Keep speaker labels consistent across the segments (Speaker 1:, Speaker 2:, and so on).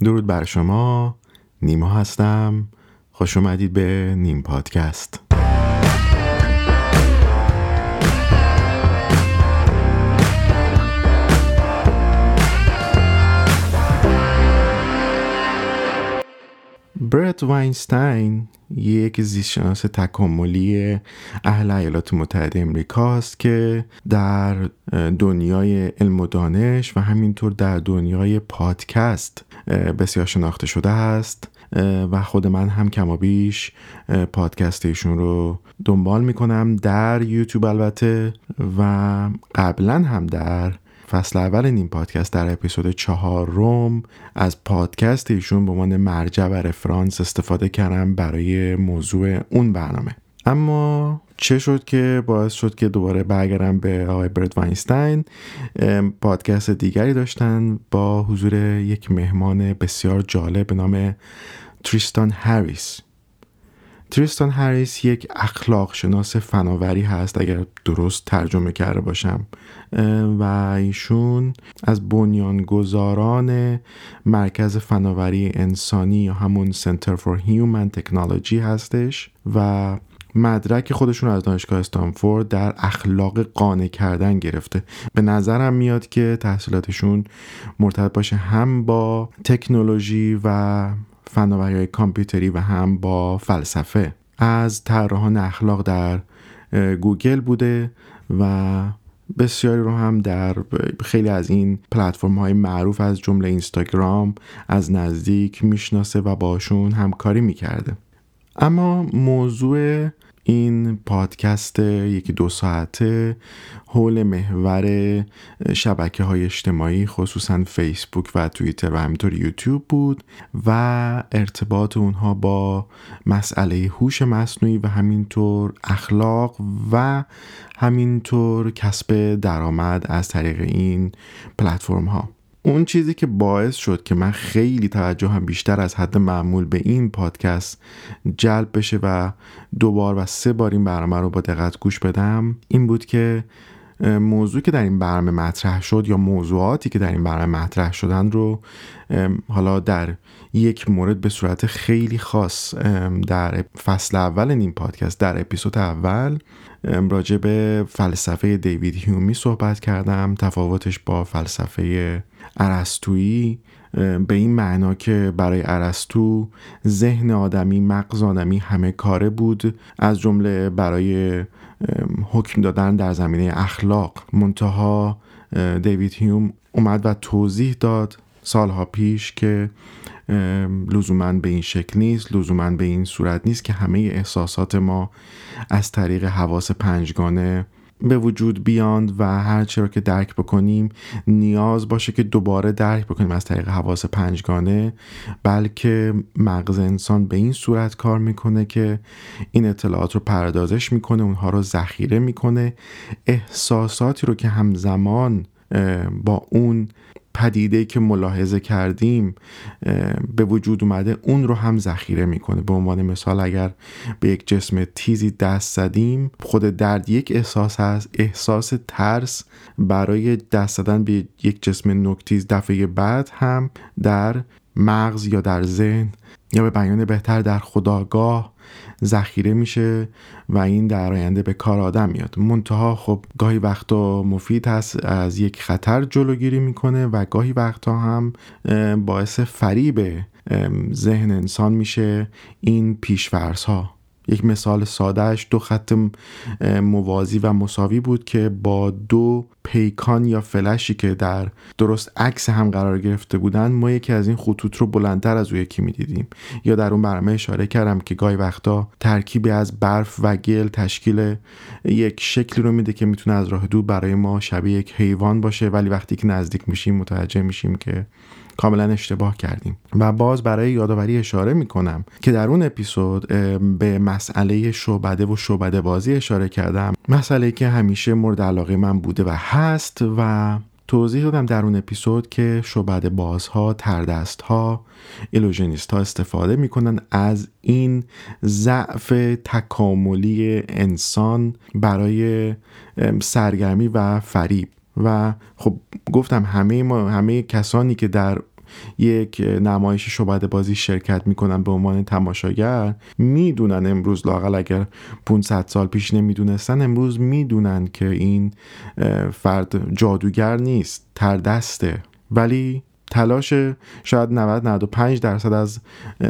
Speaker 1: درود بر شما. نیما هستم. خوش اومدید به نیم پادکست. برت واینستین یک زیستشناس تکاملی اهل ایالات متحده امریکاست که در دنیای علم و دانش و همینطور در دنیای پادکست بسیار شناخته شده است. و خود من هم کم و بیش پادکست ایشون رو دنبال می‌کنم در یوتیوب البته و قبلا هم در فصل اول این پادکست در اپیزود چهار روم از پادکست ایشون به عنوان مرجع و رفرانس استفاده کردم برای موضوع اون برنامه. اما چه شد که باعث شد که دوباره برگردم به آقای برد واینستین؟ پادکست دیگری داشتن با حضور یک مهمان بسیار جالب به نام تریستان هریس. تریستان هریس یک اخلاق شناس فناوری هست اگر درست ترجمه کرده باشم. و ایشون از بنیانگذاران مرکز فناوری انسانی یا همون Center for Human Technology هستش و مدرک خودشون از دانشگاه استانفورد در اخلاق قانع کردن گرفته. به نظرم میاد که تحصیلاتشون مرتبط باشه هم با تکنولوژی و فناوری کامپیوتری و هم با فلسفه. از طراحان اخلاق در گوگل بوده و بسیاری رو هم در خیلی از این پلتفرم های معروف از جمله اینستاگرام از نزدیک می‌شناسه و باشون همکاری می‌کرده. اما موضوع این پادکست یکی دو ساعته حول محور شبکه های اجتماعی خصوصا فیسبوک و توییتر و همینطور یوتیوب بود و ارتباط اونها با مسئله هوش مصنوعی و همینطور اخلاق و همینطور کسب درآمد از طریق این پلتفرم ها اون چیزی که باعث شد که من خیلی توجه هم بیشتر از حد معمول به این پادکست جلب بشه و دوبار و سه بار این برنامه رو با دقت گوش بدم این بود که موضوعی که در این برنامه مطرح شد یا موضوعاتی که در این برنامه مطرح شدن رو حالا در یک مورد به صورت خیلی خاص در فصل اول این پادکست در اپیزود اول راجع به فلسفه دیوید هیومی صحبت کردم تفاوتش با فلسفه عرستویی به این معنا که برای عرستو ذهن آدمی مغز آدمی همه کاره بود از جمله برای حکم دادن در زمینه اخلاق. منتها دیوید هیوم اومد و توضیح داد سالها پیش که لزوما به این شکل نیست لزوما به این صورت نیست که همه احساسات ما از طریق حواس پنجگانه به وجود بیاند و هر چرا که درک بکنیم نیاز باشه که دوباره درک بکنیم از طریق حواس پنجگانه بلکه مغز انسان به این صورت کار می‌کنه که این اطلاعات رو پردازش می‌کنه اونها رو ذخیره می‌کنه. احساساتی رو که همزمان با اون پدیده که ملاحظه کردیم به وجود اومده اون رو هم ذخیره می‌کنه. به عنوان مثال اگر به یک جسم تیزی دست زدیم خود درد یک احساس هست احساس ترس برای دست زدن به یک جسم نکتیز دفعه بعد هم در مغز یا در ذهن یا به بیان بهتر در خداگاه ذخیره میشه و این در آینده به کار آدم میاد. منتها خب گاهی وقتا مفید هست از یک خطر جلوگیری می‌کنه و گاهی وقتا هم باعث فریب ذهن انسان میشه این پیشورس ها یک مثال سادهش دو خط موازی و مساوی بود که با دو پیکان یا فلشی که در درست عکس هم قرار گرفته بودن ما یکی از این خطوط رو بلندتر از او یکی می‌دیدیم. یا در اون برنامه اشاره کردم که گاهی وقتا ترکیبی از برف و گل تشکیل یک شکلی رو میده که می‌تونه از راه دور برای ما شبیه یک حیوان باشه ولی وقتی که نزدیک میشیم متوجه میشیم که کاملا اشتباه کردیم. و باز برای یادآوری اشاره می‌کنم که در اون اپیزود به مسئله شعبده و شعبده بازی اشاره کردم. مسئله که همیشه مورد علاقه من بوده و هست و توضیح دادم در اون اپیزود که شعبده بازها تردست ها ایلوژنیست ها استفاده می‌کنن از این ضعف تکاملی انسان برای سرگرمی و فریب. و خب گفتم همه ما همه کسانی که در یک نمایش شعبده بازی شرکت می‌کنن به عنوان تماشاگر می‌دونن امروز لاقل اگر 500 سال پیش نمی‌دونستن امروز می‌دونن که این فرد جادوگر نیست تردسته. ولی تلاش شاید 90 95 درصد از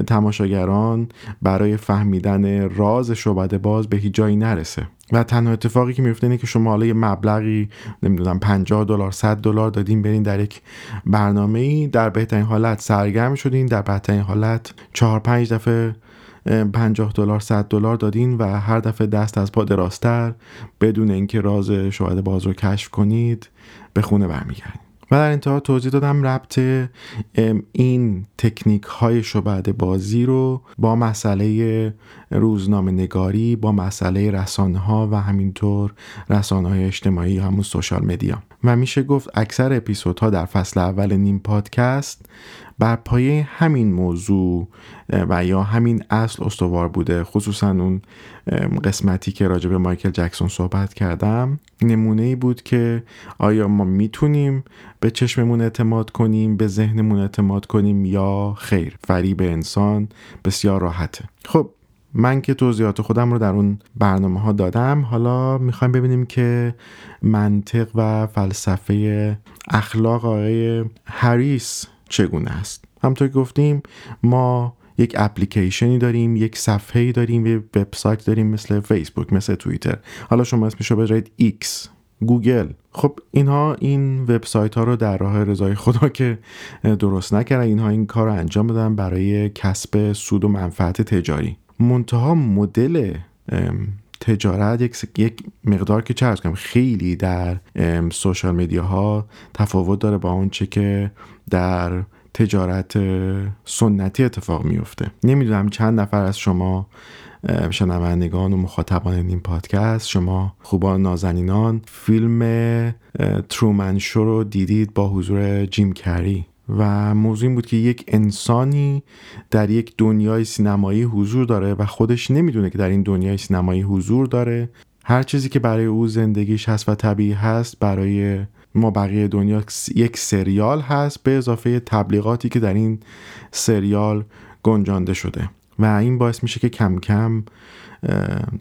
Speaker 1: تماشاگران برای فهمیدن راز شعبده باز به هیچ جایی نرسه. و تنها اتفاقی که میفته اینه که شما حالا یه مبلغی نمی‌دونم 50 دلار 100 دلار دادین برین در یک برنامه ای در بهترین حالت سرگرم شدین در بدترین حالت 4 5 دفعه 50 دلار 100 دلار دادین و هر دفعه دست از پا دراستر بدون اینکه راز شاهد باز رو کشف کنید به خونه برمیگردید و در انتها توضیح دادم ربط این تکنیک های شبهد بازی رو با مسئله روزنامه نگاری با مسئله رسانه ها و همینطور رسانه های اجتماعی همون سوشال مدیا و میشه گفت اکثر اپیزودها در فصل اول نیم پادکست بر پایه همین موضوع و یا همین اصل استوار بوده. خصوصا اون قسمتی که راجع به مایکل جکسون صحبت کردم نمونه ای بود که آیا ما می‌تونیم به چشممون اعتماد کنیم به ذهنمون اعتماد کنیم یا خیر؟ فریب انسان بسیار راحته. خب من که توضیحات خودم رو در اون برنامه ها دادم. حالا می‌خوایم ببینیم که منطق و فلسفه اخلاق آقای هریس چگونه است؟ همطور گفتیم ما یک اپلیکیشنی داریم یک صفحه داریم یه وبسایت داریم مثل فیسبوک مثل توییتر حالا شما اسمش رو بذارید X گوگل. خب اینها این وبسایت ها رو در راه رضای خدا که درست نکردن اینها این کار رو انجام بدن برای کسب سود و منفعت تجاری. منتها مدل تجارت یک, یک مقدار که چه کنم خیلی در سوشال میدیا ها تفاوت داره با آنچه که در تجارت سنتی اتفاق میفته. نمی‌دونم چند نفر از شما شنوندگان و مخاطبان این پادکست شما خوبان نازنینان فیلم ترومن شو رو دیدید با حضور جیم کری. و موضوع این بود که یک انسانی در یک دنیای سینمایی حضور داره و خودش نمی‌دونه که در این دنیای سینمایی حضور داره. هر چیزی که برای او زندگیش هست و طبیعی هست برای ما بقیه دنیا یک سریال هست به اضافه تبلیغاتی که در این سریال گنجانده شده. و این باعث میشه که کم کم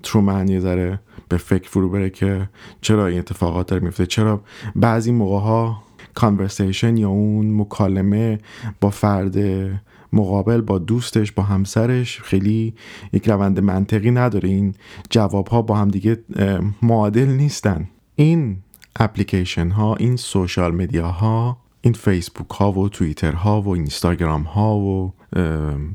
Speaker 1: ترومن یه ذره به فکر فرو بره که چرا این اتفاقات داره میفته چرا بعضی موقع ها conversation یا اون مکالمه با فرد مقابل با دوستش با همسرش خیلی یک روند منطقی نداره. این جواب ها با هم دیگه معادل نیستن. این اپلیکیشن ها این social media ها این فیسبوک ها و توییتر ها و اینستاگرام ها و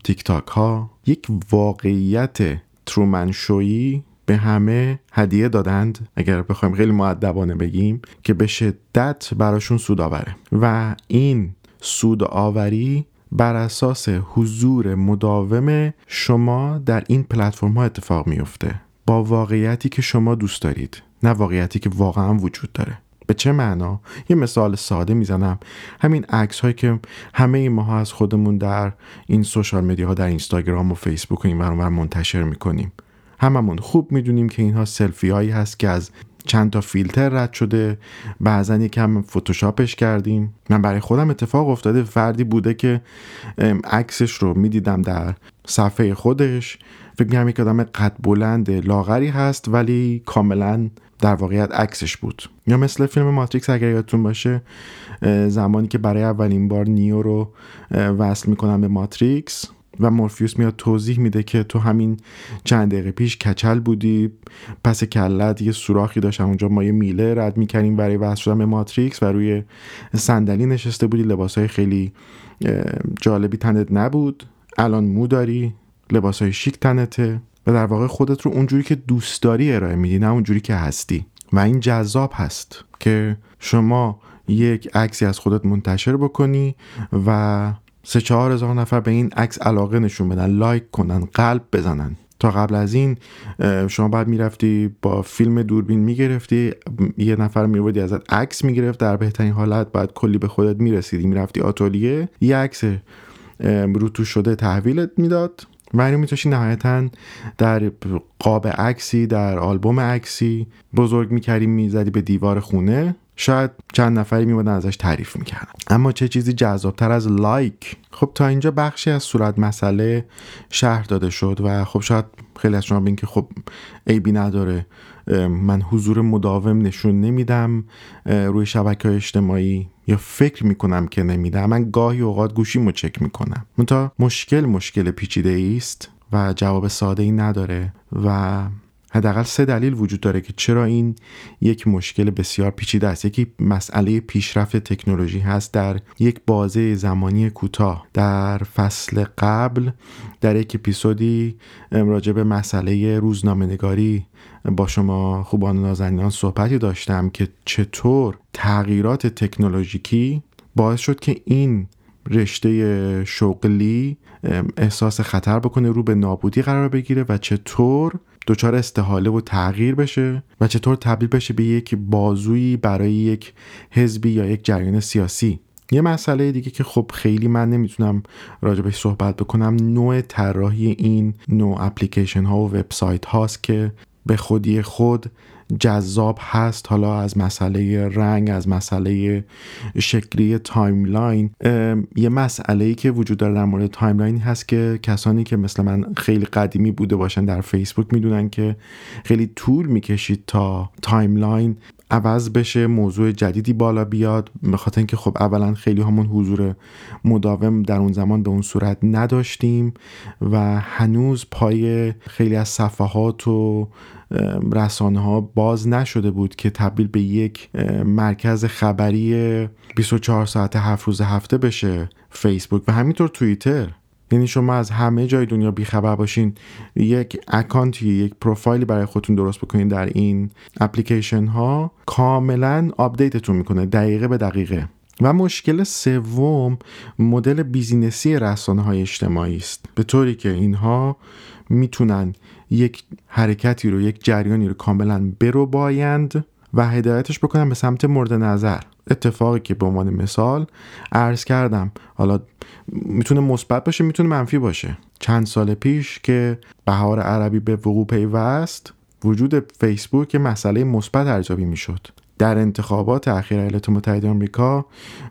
Speaker 1: تیک تاک ها یک واقعیت Truman Show یی به همه هدیه دادند اگر بخوایم خیلی مؤدبانه بگیم که به شدت براشون سود آوره و این سود آوری بر اساس حضور مداوم شما در این پلتفرم ها اتفاق میفته با واقعیتی که شما دوست دارید نه واقعیتی که واقعا وجود داره. به چه معنا؟ یه مثال ساده می‌زنم. همین عکس هایی که همه ماها از خودمون در این سوشال مدیا ها در اینستاگرام و فیسبوک و این منتشر می‌کنیم. هممون خوب می‌دونیم که اینها سلفی هایی هست که از چند تا فیلتر رد شده. بعضا یکم فتوشاپش کردیم. من برای خودم اتفاق افتاده. فردی بوده که عکسش رو می‌دیدم در صفحه خودش. فکر می‌کنم یک آدم قد بلند لاغری هست ولی کاملا در واقعیت عکسش بود. یا مثل فیلم ماتریکس اگر یادتون باشه زمانی که برای اولین بار نیو رو وصل می‌کنن به ماتریکس. و مورفیوس میاد توضیح میده که تو همین چند دقیقه پیش کچل بودی پس کلت یه سوراخی داشت اونجا ما یه میله رد می‌کنیم برای وصل شدن به ماتریکس و روی صندلی نشسته بودی. لباسهای خیلی جالبی تنت نبود. الان مو داری لباسهای شیک تنته و در واقع خودت رو اونجوری که دوست داری ارائه میدی نه اونجوری که هستی. و این جذاب هست که شما یک عکسی از خودت منتشر بکنی و سه چهار هزار نفر به این عکس علاقه نشون بدن لایک کنن قلب بزنن. تا قبل از این شما بعد می‌رفتی با فیلم دوربین می‌گرفتی یه نفر میوردی ازت عکس می‌گرفت در بهترین حالت بعد کلی به خودت می‌رسیدی می‌رفتی آتولیه یه عکس روتو شده تحویلت می‌داد. و اینو می‌تونی نهایتا در قاب عکسی در آلبوم عکسی بزرگ می‌کردی می‌زدی به دیوار خونه. شاید چند نفری میبودن ازش تعریف می‌کردن اما چه چیزی جذابتر از لایک؟ خب تا اینجا بخشی از صورت مسئله شهر داده شد و خب شاید خیلی از شما بین که خب عیبی نداره. من حضور مداوم نشون نمیدم روی شبکه های اجتماعی یا فکر می‌کنم که نمیدم من گاهی اوقات گوشیمو چک می‌کنم. منتها مشکل مشکل پیچیده است و جواب ساده ای نداره و حداقل سه دلیل وجود داره که چرا این یک مشکل بسیار پیچیده است. یکی مسئله پیشرفت تکنولوژی هست در یک بازه زمانی کوتاه. در فصل قبل در یک اپیزودی راجع به مسئله روزنامه نگاری با شما خوبان نازنینان صحبتی داشتم که چطور تغییرات تکنولوژیکی باعث شد که این رشته شغلی احساس خطر بکنه رو به نابودی قرار بگیره و چطور دچار استحاله و تغییر بشه و چطور تبدیل بشه به یک بازویی برای یک حزبی یا یک جریان سیاسی. یه مسئله دیگه که خب خیلی من نمی‌تونم راجبش صحبت بکنم نوع طراحی این نوع اپلیکیشن ها و وبسایت هاست که به خودی خود جذاب هست. حالا از مسئله رنگ از مسئله شکلی timeline یه مسئله ای که وجود داره در مورد timeline هست که کسانی که مثل من خیلی قدیمی بوده باشن در فیسبوک می‌دونن که خیلی طول می‌کشید تا timeline عوض بشه موضوع جدیدی بالا بیاد. به اینکه خب اولا خیلی همون حضور مداوم در اون زمان به اون صورت نداشتیم و هنوز پای خیلی از صفحات و رسانه ها باز نشده بود که تبدیل به یک مرکز خبری 24 ساعت هفت روز هفته بشه فیسبوک و همینطور توییتر. یعنی شما از همه جای دنیا بیخبر باشین. یک اکانتی یک پروفایلی برای خودتون درست بکنین در این اپلیکیشن ها کاملا update تون می‌کنه دقیقه به دقیقه. و مشکل سوم مدل business ی رسانه های اجتماعی است. به طوری که اینها می‌تونن یک حرکتی رو یک جریانی رو کاملا بربایند و هدایتش بکنن به سمت مورد نظر. اتفاقی که به عنوان مثال عرض کردم حالا می‌تونه مثبت باشه می‌تونه منفی باشه. چند سال پیش که بهار عربی به وقوع پیوست وجود فیسبوک مسئله مثبت ارزیابی می‌شد. در انتخابات اخیر ایالات متحده آمریکا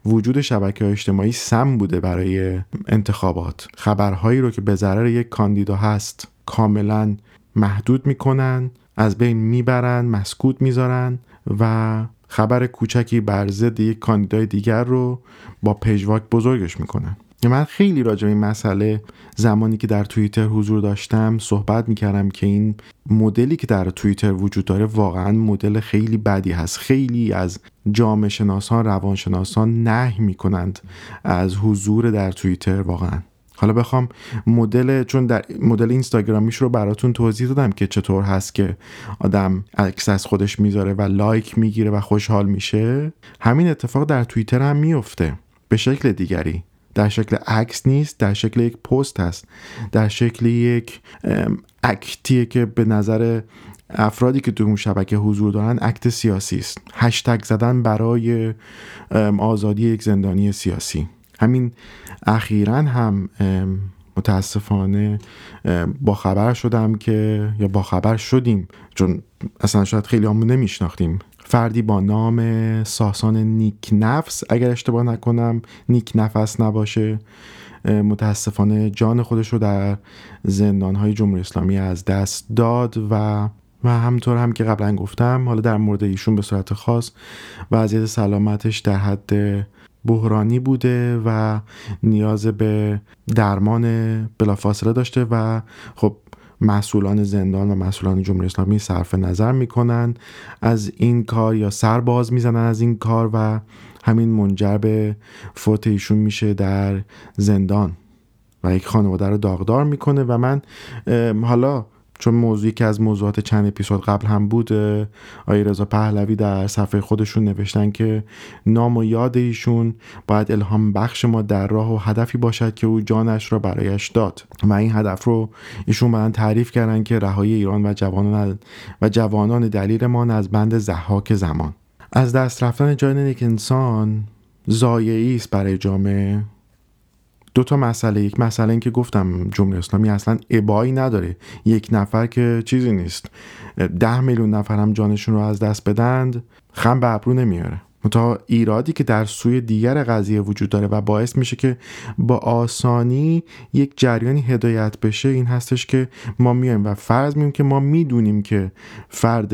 Speaker 1: وجود شبکه اجتماعی سم بوده برای انتخابات. خبرهایی رو که به ضرر یک کاندیدا هست کاملا محدود می‌کنن از بین می‌برن مسکوت می‌ذارن و خبر کوچکی بر ضد یک کاندیدای دیگر رو با پژواک بزرگش می‌کنن. من خیلی راجع به این مسئله زمانی که در توییتر حضور داشتم صحبت می‌کردم که این مدلی که در توییتر وجود داره واقعا مدل خیلی بدی هست. خیلی از جامعه شناسان روانشناسان نه می‌کنند از حضور در توییتر واقعا. حالا بخوام مدل چون در مدل اینستاگرامیش رو براتون توضیح دادم که چطور هست که آدم عکس از خودش می‌ذاره و لایک می‌گیره و خوشحال میشه همین اتفاق در توییتر هم میفته به شکل دیگری. در شکل عکس نیست در شکل یک پست هست. در شکل یک اکتیه که به نظر افرادی که تو اون شبکه حضور دارن اکت سیاسی است. هشتگ زدن برای آزادی یک زندانی سیاسی. همین اخیرا هم متاسفانه با خبر شدم که یا با خبر شدیم چون اصلا شاید خیلی همون نمیشناختیم. فردی با نام ساسان نیک نفس اگر اشتباه نکنم نیک نفس نباشه متاسفانه جان خودش رو در زندانهای جمهوری اسلامی از دست داد و و همطور هم که قبلا گفتم حالا در مورد ایشون به صورت خاص وضعیت سلامتش در حد بحرانی بوده و نیاز به درمان بلافاصله داشته و خب مسئولان زندان و مسئولان جمهوری اسلامی صرف نظر می‌کنن از این کار یا سر باز می‌زنن از این کار و همین منجر به فوت ایشون میشه در زندان. و یک خانواده رو داغدار می‌کنه و من حالا چون موضوعی که از موضوعات چند اپیزود قبل هم بود آقای رضا پهلوی در صفحه خودشون نوشتن که نام و یاد ایشون باید الهام بخش ما در راه و هدفی باشد که او جانش را برایش داد. و این هدف رو ایشون بعدا تعریف کردن که رهایی ایران و جوانان و جوانان دلیرمان از بند زحاک زمان. از دست رفتن جان یک انسان زایعی است برای جامعه. دو تا مسئله. یک مسئله این که گفتم جمهوری اسلامی اصلا ابایی نداره. یک نفر که چیزی نیست. ده میلیون نفر هم جانشون رو از دست بدند خم به ابرو نمیاره. تا ایرادی که در سوی دیگر قضیه وجود داره و باعث میشه که با آسانی یک جریانی هدایت بشه این هستش که ما میایم و فرض مییم که ما می‌دونیم که فرد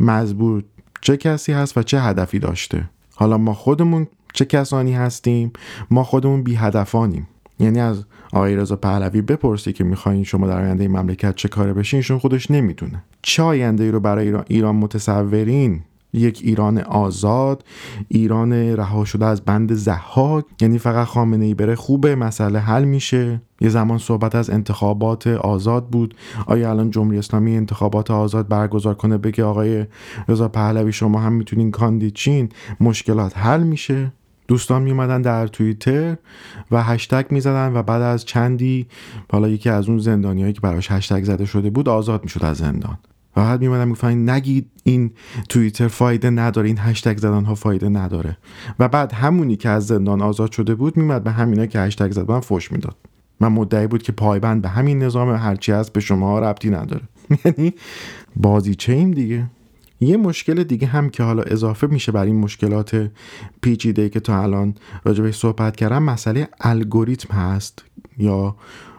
Speaker 1: مزبور چه کسی هست و چه هدفی داشته. حالا ما خودمون چه کسانی هستیم؟ ما خودمون بی هدفانیم یعنی از آقای رضا پهلوی بپرسی که می‌خواین شما در آینده مملکت چه کاره بشین ایشون خودش نمی‌دونه. چه آینده ای رو برای ایران, ایران متصورین؟ یک ایران آزاد ایران رها شده از بند زحاک. یعنی فقط خامنه ای بره خوبه مسئله حل میشه. یه زمان صحبت از انتخابات آزاد بود. آیا الان جمهوری اسلامی انتخابات آزاد برگزار کنه؟ بگه آقای رضا پهلوی شما هم می‌تونین کاندید چین مشکلات حل میشه. دوستان میومدن در توییتر و هشتگ می‌زدن و بعد از چندی حالا یکی از اون زندانیایی که براش هشتگ زده شده بود آزاد می‌شد از زندان. و بعد میمدن می‌گفتن نگید این توییتر فایده نداره این هشتگ زدن ها فایده نداره. و بعد همونی که از زندان آزاد شده بود میمد به همینا که هشتگ زدن فوش می‌داد. من مدعی بود که پایبند به همین نظام هرچی هست به شما ربطی نداره. یعنی بازی چیم دیگه؟ یه مشکل دیگه هم که حالا اضافه میشه بر این مشکلات پیچیده که تا الان راجبش صحبت کردم مسئله الگوریتم هست یا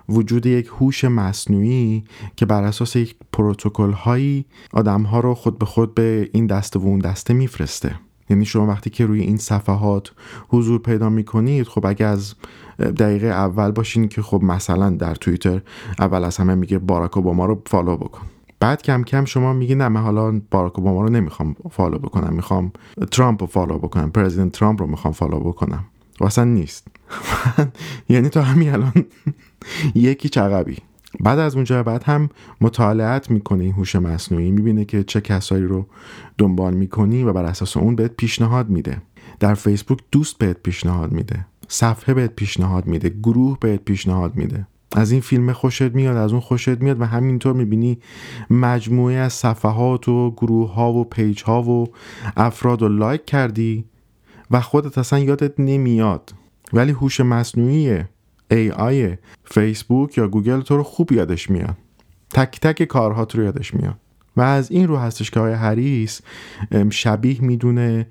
Speaker 1: وجود یک هوش مصنوعی که بر اساس یک پروتکل هایی آدم ها رو خود به خود به این دسته و اون دسته میفرسته. یعنی شما وقتی که روی این صفحات حضور پیدا می‌کنید خب اگه از دقیقه اول باشین که خب مثلا در توییتر اول از همه میگه باراک اوباما رو follow بکن. بعد کم کم شما میگی نه من حالا باراک اوباما رو نمی‌خوام follow بکنم می‌خوام ترامپ رو follow بکنم president ترامپ رو می‌خوام follow بکنم. و اصلا نیست. یعنی تا همین الان یکی چقبی. بعد از اونجا بعد هم مطالعت می‌کنه این هوش مصنوعی می‌بینه که چه کسایی رو دنبال می‌کنی و بر اساس اون بهت پیشنهاد میده. در فیسبوک دوست بهت پیشنهاد میده. صفحه بهت پیشنهاد میده. گروه بهت پیشنهاد میده. از این فیلم خوشت میاد از اون خوشت میاد و همینطور می‌بینی مجموعه از صفحات و گروه ها و پیج ها و افراد رو like کردی و خودت اصلا یادت نمیاد. ولی هوش مصنوعی AI فیسبوک یا گوگل تو رو خوب یادش میاد. تک تک کارهات رو یادش میاد. و از این رو هستش که آقای هریس شبیه می‌دونه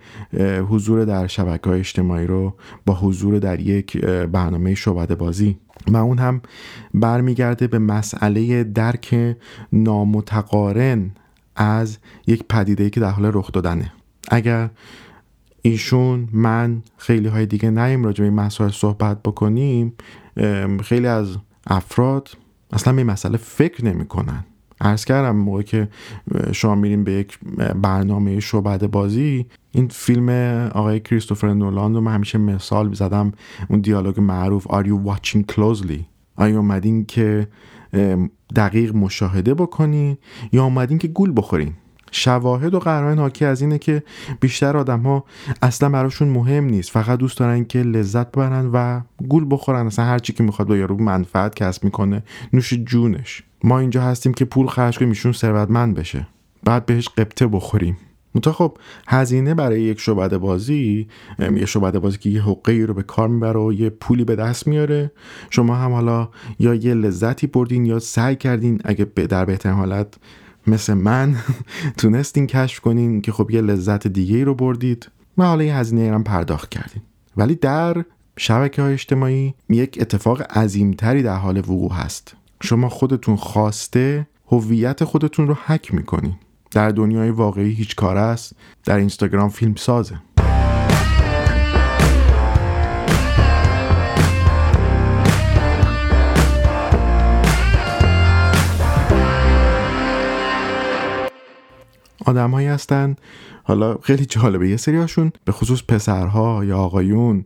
Speaker 1: حضور در شبکه های اجتماعی رو با حضور در یک برنامه شعبده بازی. و اون هم برمیگرده به مسئله درک نامتقارن از یک پدیده که در حال رخ دادنه. اگر ایشون من خیلی های دیگه نیم راجع به این مسائل صحبت بکنیم خیلی از افراد اصلا به مسئله فکر نمی‌کنن. عرض کردم موقع که شما میریم به یک برنامه شعبد بازی این فیلم آقای کریستوفر نولان رو من همیشه مثال زدم اون دیالوگ معروف Are you watching closely? آیا اومدین که دقیق مشاهده بکنین یا اومدین که گول بخورین؟ شواهد و قرائن حاکی از اینه که بیشتر آدم ها اصلا براشون مهم نیست فقط دوست دارن که لذت ببرن و گول بخورن. اصلا هر چی که می‌خواد با یارو منفعت کسب می‌کنه نوش جونش. ما اینجا هستیم که پول خرج کنیم ایشون ثروتمند بشه. بعد بهش قبطه بخوریم. منتها خب هزینه برای یک شعبده بازی یه شعبده بازی که یه حقه رو به کار می‌بره و یه پولی به دست میاره. شما هم حالا یا یه لذتی بردین یا سعی کردین اگه در بهترین حالت مثل من تونستین کشف کنین که خب یه لذت دیگه ای رو بردید. و حالا یه هزینه هم پرداخت کردین. ولی در شبکه های اجتماعی یک اتفاق عظیمتری در حال وقوع هست. شما خودتون خواسته هویت خودتون رو حک می‌کنین در دنیای واقعی هیچ کار است. در اینستاگرام فیلم سازه. آدمهایی هستن. حالا خیلی جالبه. یه سری هاشون به خصوص پسرها یا آقایون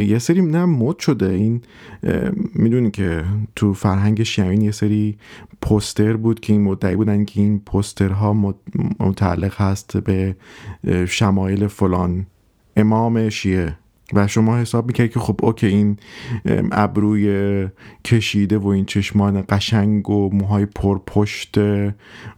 Speaker 1: یه سری نه مد شده. این می‌دونی که تو فرهنگ شیعین یه سری پوستر بود که این مدعی بودن که این پوسترها متعلق هست به شمایل فلان امام شیعه. و شما حساب می‌کرد که خب اوکی این ابروی کشیده و این چشمان قشنگ و موهای پرپشت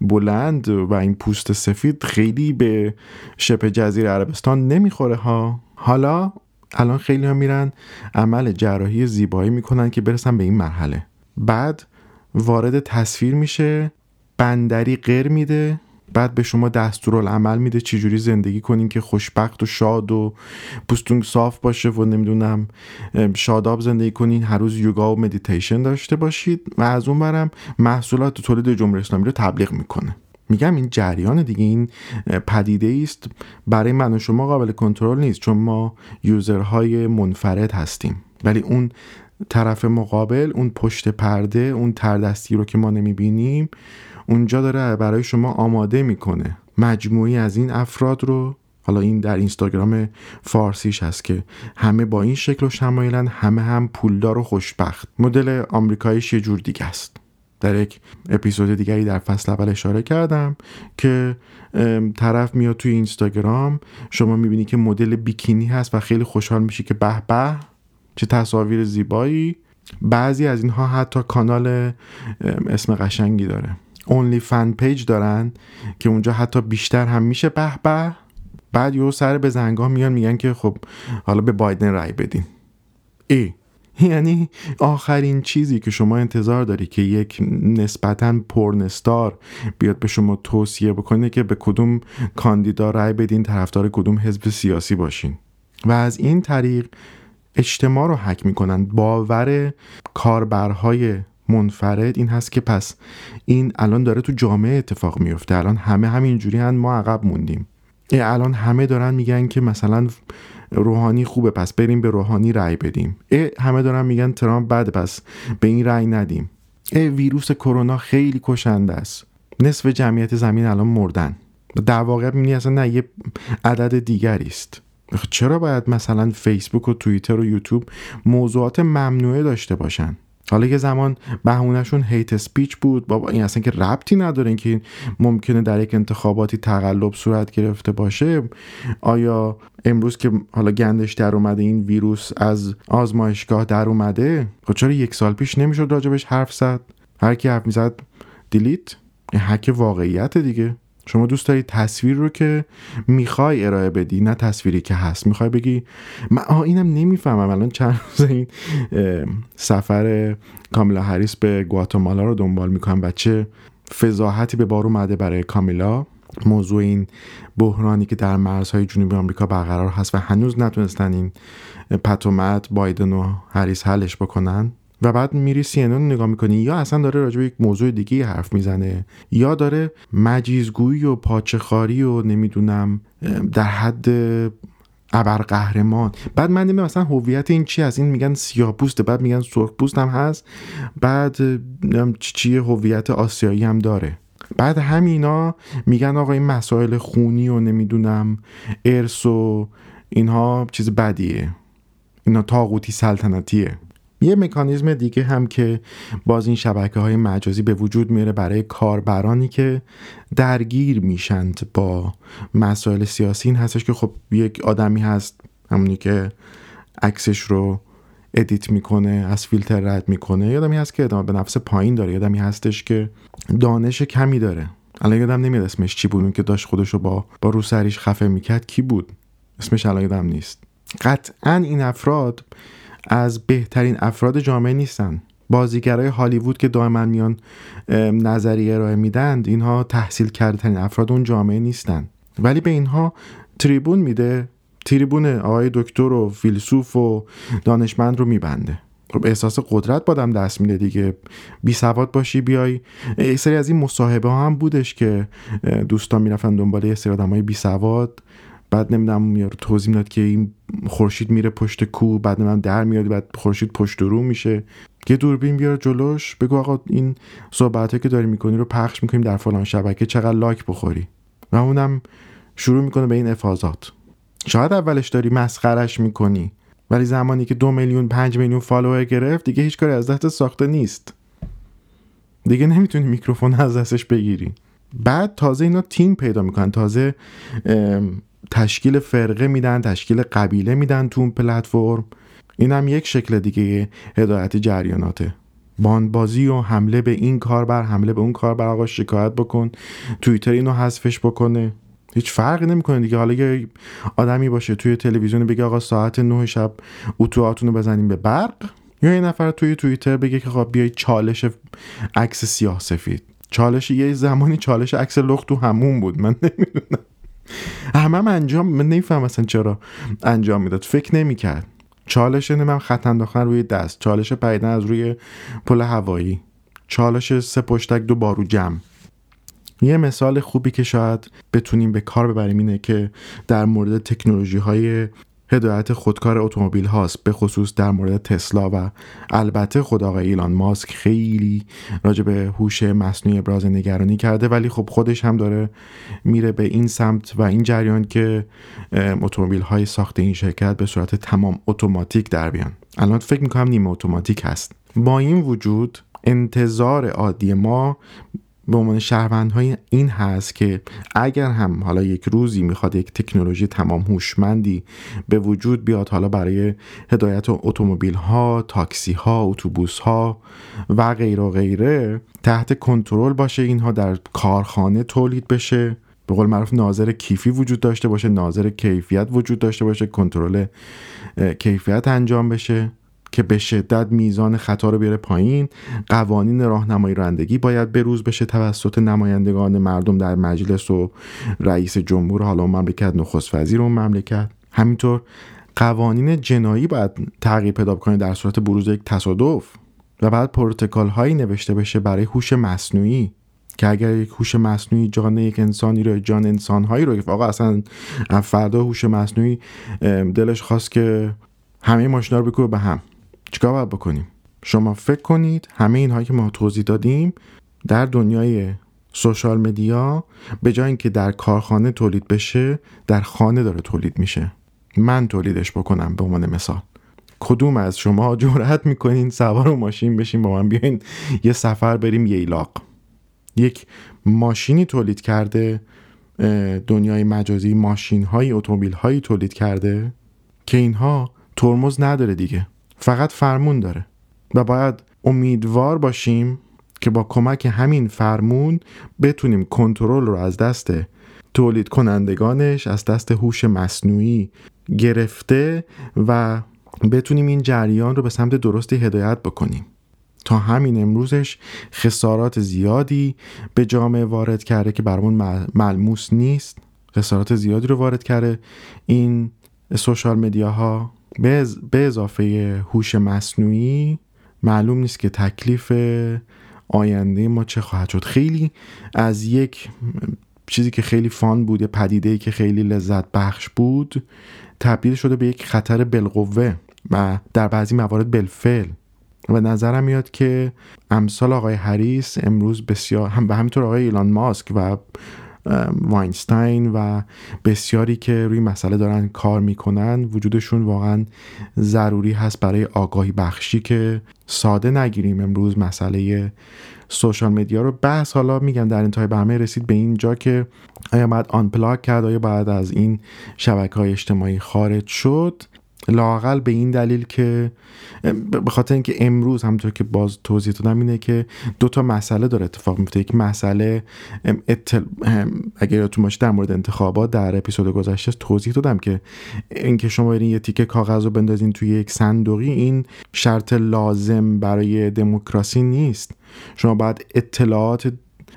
Speaker 1: بلند و این پوست سفید خیلی به شبه جزیره عربستان نمی‌خوره ها. حالا الان خیلی ها میرن عمل جراحی زیبایی می‌کنن که برسن به این مرحله. بعد وارد تصویر میشه بندری قر میده. بعد به شما دستورالعمل میده چجوری زندگی کنین که خوشبخت و شاد و پوستون صاف باشه و نمی‌دونم شاداب زندگی کنین هر روز یوگا و مدیتیشن داشته باشید و از اون ورم محصولات تولید جمهوری اسلامی رو تبلیغ می‌کنه. میگم این جریان دیگه این پدیده است برای من و شما قابل کنترل نیست چون ما user های منفرد هستیم. ولی اون طرف مقابل اون پشت پرده اون تردستی رو که ما نمی‌بینیم اونجا داره برای شما آماده می‌کنه. مجموعی از این افراد رو حالا این در اینستاگرام فارسیش هست که همه با این شکل و شمایلن همه هم پولدار و خوشبخت. مدل آمریکاییش یه جور دیگه است. در یک اپیزود دیگری در فصل اول اشاره کردم که طرف میاد توی اینستاگرام شما می‌بینی که مدل بیکینی هست و خیلی خوشحال میشی که به به چه تصاویر زیبایی. بعضی از اینها حتی کانال اسم قشنگی داره. اونلی فن پیج دارن که اونجا حتی بیشتر هم میشه. به به. بعد یه سر به زنگاه میان میگن که خب حالا به بایدن رای بدین. ای. یعنی آخرین چیزی که شما انتظار داری که یک نسبتا پرنستار بیاد به شما توصیه بکنه که به کدوم کاندیدا رای بدین طرفدار کدوم حزب سیاسی باشین. و از این طریق اجتماع رو حک می‌کنن. باور کاربرهای منفرد این هست که پس این الان داره تو جامعه اتفاق میفته. الان همه همینجوری هن ما عقب موندیم. الان همه دارن میگن که مثلا روحانی خوبه پس بریم به روحانی رأی بدیم. ای همه دارن میگن ترامپ بده پس به این رأی ندیم. ای ویروس کرونا خیلی کشنده است. نصف جمعیت زمین الان مردن. در واقع می‌بینی اصلا نه یه عدد دیگری است. چرا باید مثلا فیسبوک و توییتر و یوتیوب موضوعات ممنوعه داشته باشن؟ حالا یه زمان بهونهشون هیت سپیچ بود. بابا این اصلا که ربطی نداره که ممکنه در یک انتخاباتی تقلب صورت گرفته باشه. آیا امروز که حالا گندش در اومده این ویروس از آزمایشگاه در اومده خب چرا یک سال پیش نمی‌شد راجبش حرف زد؟ هر کی حرف می‌زد دیلیت حک واقعیت دیگه. شما دوست داری تصویر رو که می‌خوای ارائه بدی نه تصویری که هست. می‌خوای بگی من اینم نمی‌فهمم. الان چند روز این سفر کامیلا هریس به گواتمالا رو دنبال می‌کنم و چه فضاحتی به بار اومده برای کامیلا. موضوع این بحرانی که در مرزهای جنوبی آمریکا برقرار هست و هنوز نتونستن این پتومت بایدن و هریس حلش بکنن. و بعد میری سی نگاه می‌کنی یا اصلا داره راجع به یک موضوع دیگه حرف می‌زنه یا داره مجیزگویی و پاچخاری و نمی‌دونم در حد ابر قهرمان بعد من نمی‌دونم مثلا هویت این چی از این میگن سیاه پوسته بعد میگن سرخ پوست هم هست بعد چی هویت آسیایی هم داره. بعد همینا میگن آقا این مسائل خونی و نمی‌دونم ارث و اینها چیز بدیه. اینا تاغوتی سلطنتیه. یه مکانیزم دیگه هم که باز این شبکه های مجازی به وجود میاره برای کاربرانی که درگیر میشند با مسائل سیاسی این هستش که خب یک آدمی هست همونی که عکسش رو ادیت می‌کنه از فیلتر رد می‌کنه. یادمی هست که ادامه به نفس پایین داره. یادمی هستش که دانش کمی داره. الان یادم نمیاد اسمش چی بود اون که داشت خودش رو با با روسریش خفه می‌کرد. کی بود؟ اسمش الان یادم نیست. قطعا این افراد از بهترین افراد جامعه نیستن. بازیگرای هالیوود که دائما میان نظریه ارائه میدند اینها تحصیل کرده ترین افراد اون جامعه نیستن. ولی به اینها تریبون میده. تریبون آقای دکتر و فیلسوف و دانشمند رو میبنده. خب احساس قدرت بادم دست میده دیگه. بی سواد باشی بیای. سری از این مصاحبه ها هم بودش که دوستان می‌رفتن دنبال یه سری آدم های بی سواد. بعد نمی‌دونم میاد توضیح می‌داد که این خورشید میره پشت کوه بعد نمی‌دونم در میاد بعد خورشید پشت رو میشه. یه دوربین بیار جلوش بگو آقا این صحبت که داری می‌کنی رو پخش می‌کنیم در فلان شبکه چقدر like بخوری. و اونم شروع می‌کنه به این افاضات. شاید اولش داری مسخرش می‌کنی ولی زمانی که دو میلیون پنج میلیون follower گرفت دیگه هیچ کاری از دستت ساخته نیست. دیگه نمی‌تونی میکروفون از دستش بگیری. بعد تازه اینا تیم پیدا می‌کنن. تازه تشکیل فرقه میدن تشکیل قبیله میدن تو اون پلتفرم. این هم یک شکل دیگه هدایت جریاناته. بازی و حمله به این کاربر حمله به اون کاربر آقا شکایت بکن. توییتر اینو حذفش بکنه. هیچ فرقی نمی‌کنه دیگه. حالا یه آدمی باشه توی تلویزیون بگه آقا ساعت نه شب اتواتونو بزنیم به برق. یا یه نفر توی توییتر بگه که خب بیای چالش عکس سیاه سفید. چالش یه زمانی چالش عکس لخت تو همون بود. من نمی‌دونم. همه هم انجام من نمیفهم اصلا چرا انجام می‌داد. فکر نمی‌کرد. چالش من خط انداختن روی دست. چالش پیدن از روی پل هوایی. چالش سه پشتک دو بارو جمع. یه مثال خوبی که شاید بتونیم به کار ببریم اینه که در مورد تکنولوژی های هدایت خودکار اتومبیل هاست به خصوص در مورد تسلا و البته خود آقای ایلان ماسک خیلی راجع به هوش مصنوعی ابراز نگرانی کرده ولی خب خودش هم داره میره به این سمت و این جریان که اتومبیل های ساخت این شرکت به صورت تمام اتوماتیک در بیان. الان فکر می‌کنم نیمه اتوماتیک هست. با این وجود انتظار عادی ما به عنوان شهروندهای این هست که اگر هم حالا یک روزی می‌خواد یک تکنولوژی تمام هوشمندی به وجود بیاد حالا برای هدایت اتومبیل ها، تاکسی ها، اتوبوس ها و غیر و غیره تحت کنترل باشه اینها در کارخانه تولید بشه. به قول معروف ناظر کیفی وجود داشته باشه ناظر کیفیت وجود داشته باشه کنترل کیفیت انجام بشه. که به شدت میزان خطا رو بیاره پایین. قوانین راهنمایی رانندگی باید بروز بشه. توسط نمایندگان مردم در مجلس و رئیس جمهور حالا مملکت نخست وزیر اون مملکت. همینطور قوانین جنایی باید تغییر پیدا کنه در صورت بروز یک تصادف. و بعد پروتکل هایی نوشته بشه برای هوش مصنوعی. که اگر یک هوش مصنوعی جان یک انسانی رو جان انسانهایی رو آقا اصلا فردا هوش مصنوعی دلش خواست که همه ماشینا رو بکوبه به هم. چیکار باید بکنیم؟ شما فکر کنید همه اینهایی که ما توضیح دادیم در دنیای سوشال مدیا به جای اینکه در کارخانه تولید بشه در خانه داره تولید میشه. من تولیدش بکنم به عنوان مثال. کدوم از شما جرأت می‌کنین سوار ماشین بشین با من بیاین یه سفر بریم ییلاق یک ماشینی تولید کرده دنیای مجازی ماشین های اتومبیل هایی تولید کرده که اینها ترمز نداره دیگه. فقط فرمون داره. و باید امیدوار باشیم که با کمک همین فرمون بتونیم کنترل رو از دست تولید کنندگانش از دست هوش مصنوعی گرفته و بتونیم این جریان رو به سمت درستی هدایت بکنیم. تا همین امروزش خسارات زیادی به جامعه وارد کرده که برامون ملموس نیست. خسارات زیادی رو وارد کرده. این سوشال مدیاها به اضافه هوش مصنوعی معلوم نیست که تکلیف آینده ما چه خواهد شد. خیلی از یک چیزی که خیلی فان بود پدیده ای که خیلی لذت بخش بود تبدیل شده به یک خطر بالقوه و در بعضی موارد بالفعل و نظرم میاد که امثال آقای هریس امروز بسیار هم و همینطور آقای ایلان ماسک و واینستاین و بسیاری که روی مسئله دارن کار می‌کنن وجودشون واقعا ضروری هست برای آگاهی بخشی که ساده نگیریم. امروز مسئله سوشال مدیا رو بحث حالا میگم در انتهای به همه رسید به اینجا که آیا باید آنپلاک کرد آیا بعد از این شبکه های اجتماعی خارج شد. لاقل به این دلیل که به خاطر اینکه امروز همونطور که باز توضیح دادم اینه که دو تا مسئله داره اتفاق میفته. یک مسئله اتل... اگر یادتون باشه در مورد انتخابات در اپیزود گذشته توضیح دادم که اینکه شما برین یه تیکه کاغذ رو بندازین توی یک صندوقی این شرط لازم برای دموکراسی نیست. شما باید اطلاعات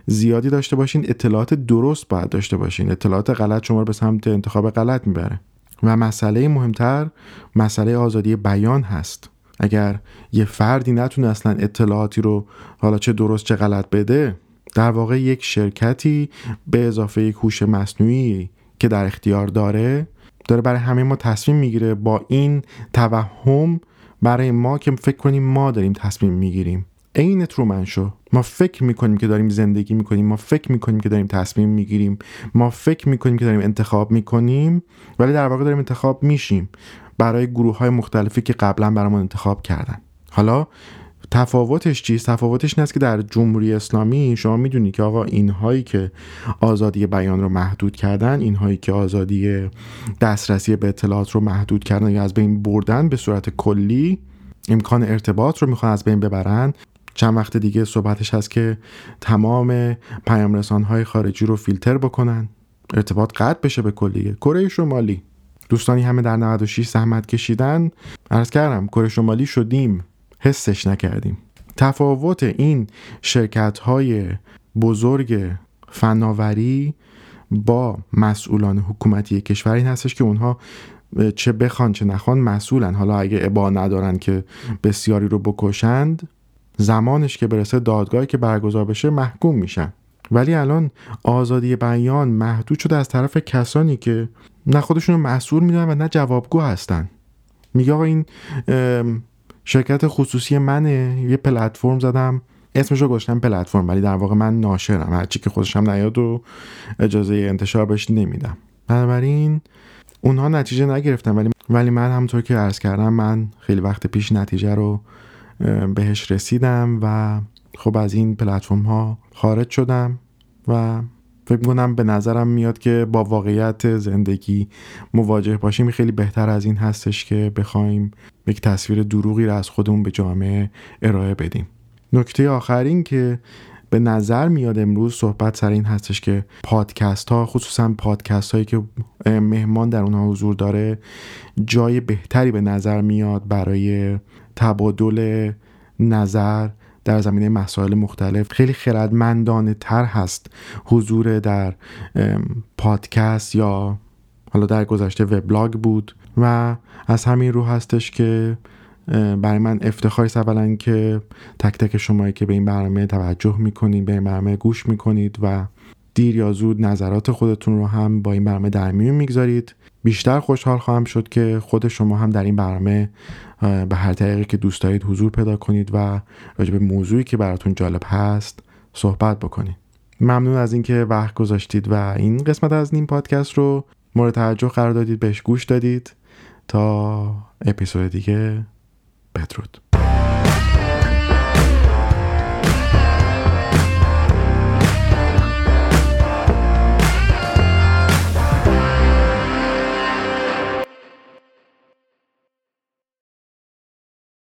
Speaker 1: زیادی داشته باشین اطلاعات درست باید داشته باشین. اطلاعات غلط شما رو به سمت انتخاب غلط می‌بره. و مسئله مهمتر مسئله آزادی بیان هست. اگر یه فردی نتونه اصلا اطلاعاتی رو حالا چه درست چه غلط بده در واقع یک شرکتی به اضافه یک هوش مصنوعی که در اختیار داره داره برای همه ما تصمیم می‌گیره با این توهم برای ما که فکر کنیم ما داریم تصمیم می‌گیریم. عین ترومن شو. ما فکر می‌کنیم که داریم زندگی می‌کنیم ما فکر می‌کنیم که داریم تصمیم می‌گیریم ما فکر می‌کنیم که داریم انتخاب می‌کنیم ولی در واقع داریم انتخاب میشیم برای گروه های مختلفی که قبلا برامون انتخاب کردن. حالا تفاوتش چیست؟ تفاوتش این است که در جمهوری اسلامی شما می‌دونی که آقا اینهایی که آزادی بیان رو محدود کردن اینهایی که آزادی دسترسی به اطلاعات رو محدود کردن یا از بین بردن به صورت کلی امکان ارتباط رو می‌خوان از بین ببرن. چند وقت دیگه صحبتش هست که تمام پیام های خارجی رو فیلتر بکنن. ارتباط قطع بشه به کلیه. کره شمالی. دوستانی همه در 96 زحمت کشیدن. عرض کردم کره شمالی شدیم. حسش نکردیم. تفاوت این شرکت های بزرگ فناوری با مسئولان حکومتی کشور این هستش که اونها چه بخوان چه نخوان مسئولن. حالا اگه ابا ندارن که بسیاری رو بکشند زمانش که برسه دادگاهی که برگزار بشه محکوم میشن. ولی الان آزادی بیان محدود شده از طرف کسانی که نه خودشون رو مسئول می‌دونن و نه جوابگو هستن. میگه آقا این شرکت خصوصی منه. یه پلتفرم زدم. اسمش رو گذاشتم پلتفرم ولی در واقع من ناشرم. هرچی که خودشم نیاد و اجازه انتشار بهش نمیدم. بنابراین اونها نتیجه نگرفتن ولی ولی من همونطور که عرض کردم من خیلی وقت پیش نتیجه رو بهش رسیدم و خب از این پلتفرم ها خارج شدم و فکر کنم به نظرم میاد که با واقعیت زندگی مواجه باشیم. خیلی بهتر از این هستش که بخوایم یک تصویر دروغی را از خودمون به جامعه ارائه بدیم. نکته آخرین که به نظر میاد امروز صحبت سر این هستش که پادکست ها خصوصا پادکست هایی که مهمان در اونها حضور داره جای بهتری به نظر میاد برای تبادل نظر در زمینه مسائل مختلف خیلی خردمندانه تر هست حضور در پادکست یا حالا در گذشته وبلاگ بود و از همین رو هستش که برای من افتخاری اولا که تک تک شمایی که به این برنامه توجه می‌کنید به این برنامه گوش می‌کنید و دیر یا زود نظرات خودتون رو هم با این برنامه در میون می‌گذارید. بیشتر خوشحال خواهم شد که خود شما هم در این برنامه به هر طریقی که دوست دارید حضور پیدا کنید و راجع به موضوعی که براتون جالب هست صحبت بکنید. ممنون از اینکه وقت گذاشتید و این قسمت از نیم پادکست رو مورد توجه قرار دادید بهش گوش دادید. تا اپیزود دیگه بدرود.